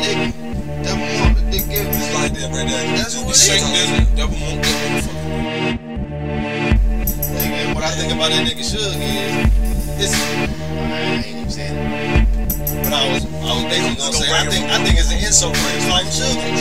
that want dick like that right. That's what it is. this, devil what I think about that nigga Suge is, it's, saying I was, I was I think, I think it's an insult for his life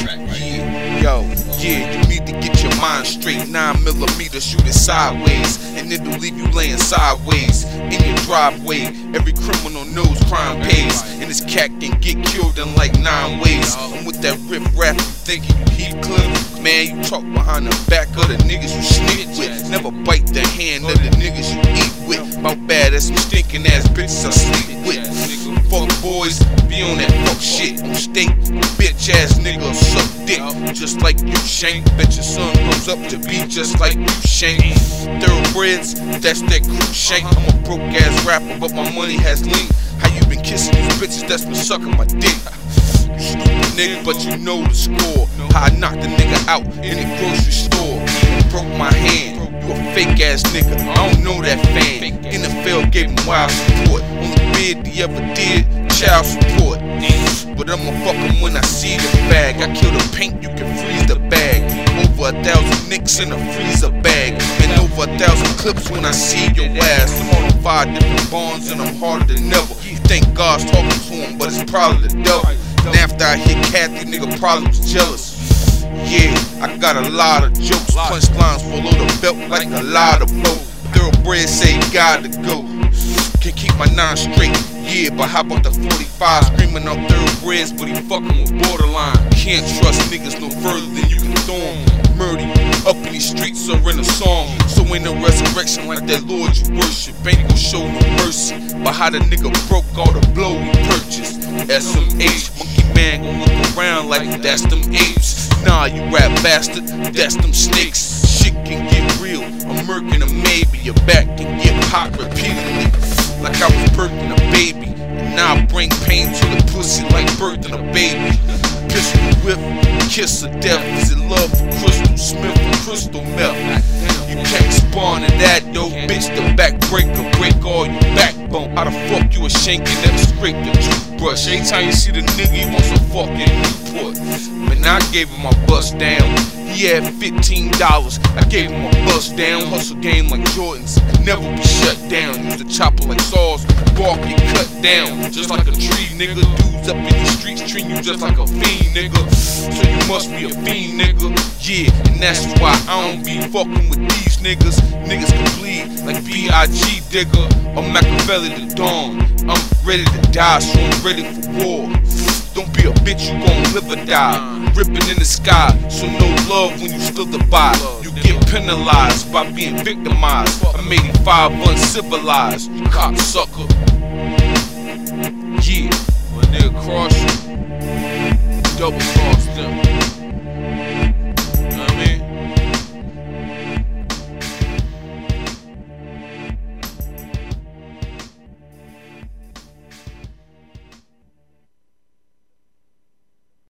track, right? Yo, yeah, you need to get your mind straight. Nine millimeter, shoot it sideways, and it'll leave you laying sideways in your driveway. Every criminal knows crime pays, and this cat can get killed in like nine ways. I'm with that rip rap, you thinking you heat clip? Man, you talk behind the back of the niggas you sneak with. Never bite the hand of the niggas you eat with. My bad ass, some stinking ass bitches I sleep with. Fuck boys, be on that fuck shit. State, bitch ass nigga suck dick. Just like you, Shank. Bet your son grows up to be just like you, Shank. Thoroughbreds, that's that crew, Shank. I'm a broke ass rapper, but my money has lean. How you been kissing these bitches that's been sucking my dick? You stupid nigga, but you know the score. How I knocked the nigga out in the grocery store. Broke my hand. You a fake ass nigga. I don't know that fan. NFL gave him wild support. Only bid he ever did, child support. But I'ma fuck him when I see the bag. I kill the paint, you can freeze the bag. Over a thousand nicks in a freezer bag. And over a thousand clips when I see your ass. I'm on five different bonds and I'm harder than ever. You think God's talking to him, but it's probably the devil. And after I hit Kathy, nigga probably was jealous. Yeah, I got a lot of jokes, punchlines of the belt like a lot of boat. Thoroughbred say gotta go. Can't keep my nine straight, yeah, but how about the 45 screaming out thoroughbreds, but he fucking with borderline. Can't trust niggas no further than you can throw 'em. Murder up in these streets or in a song. So in the resurrection like that Lord you worship. Ain't gon' show no mercy. But how the nigga broke all the blow he purchased. SMH, monkey man gon' look around like that's them apes. Nah, you rap bastard, that's them snakes. Shit can get real, I'm murking a maybe. Your back can get popped repeatedly. Like I was birthing a baby. And now I bring pain to the pussy like birthing a baby. Pistol whip, kiss of death. Is it love for Crystal Smith or Crystal Meth? You can't spawn in that yo, bitch. The backbreaker break all your backbone. How the fuck you a shank and never scrape the toothbrush? Every time you see the nigga, he wants a fucking. Man, I gave him my bust down. He had $15. I gave him a bust down. Hustle game like Jordan's. Never be shut down. Use a chopper like saws. Bark get cut down. Just like a tree, nigga. Dudes up in the streets treat you just like a fiend, nigga. So you must be a fiend, nigga. Yeah, and that's why I don't be fucking with these niggas. Niggas can bleed like B.I.G. Digger or Machiavelli the Don. I'm ready to die, so I'm ready for war. Bitch, you gon' live or die. Ripping in the sky, so no love when you slither by. You get penalized by being victimized. I'm 85 uncivilized, you cocksucker.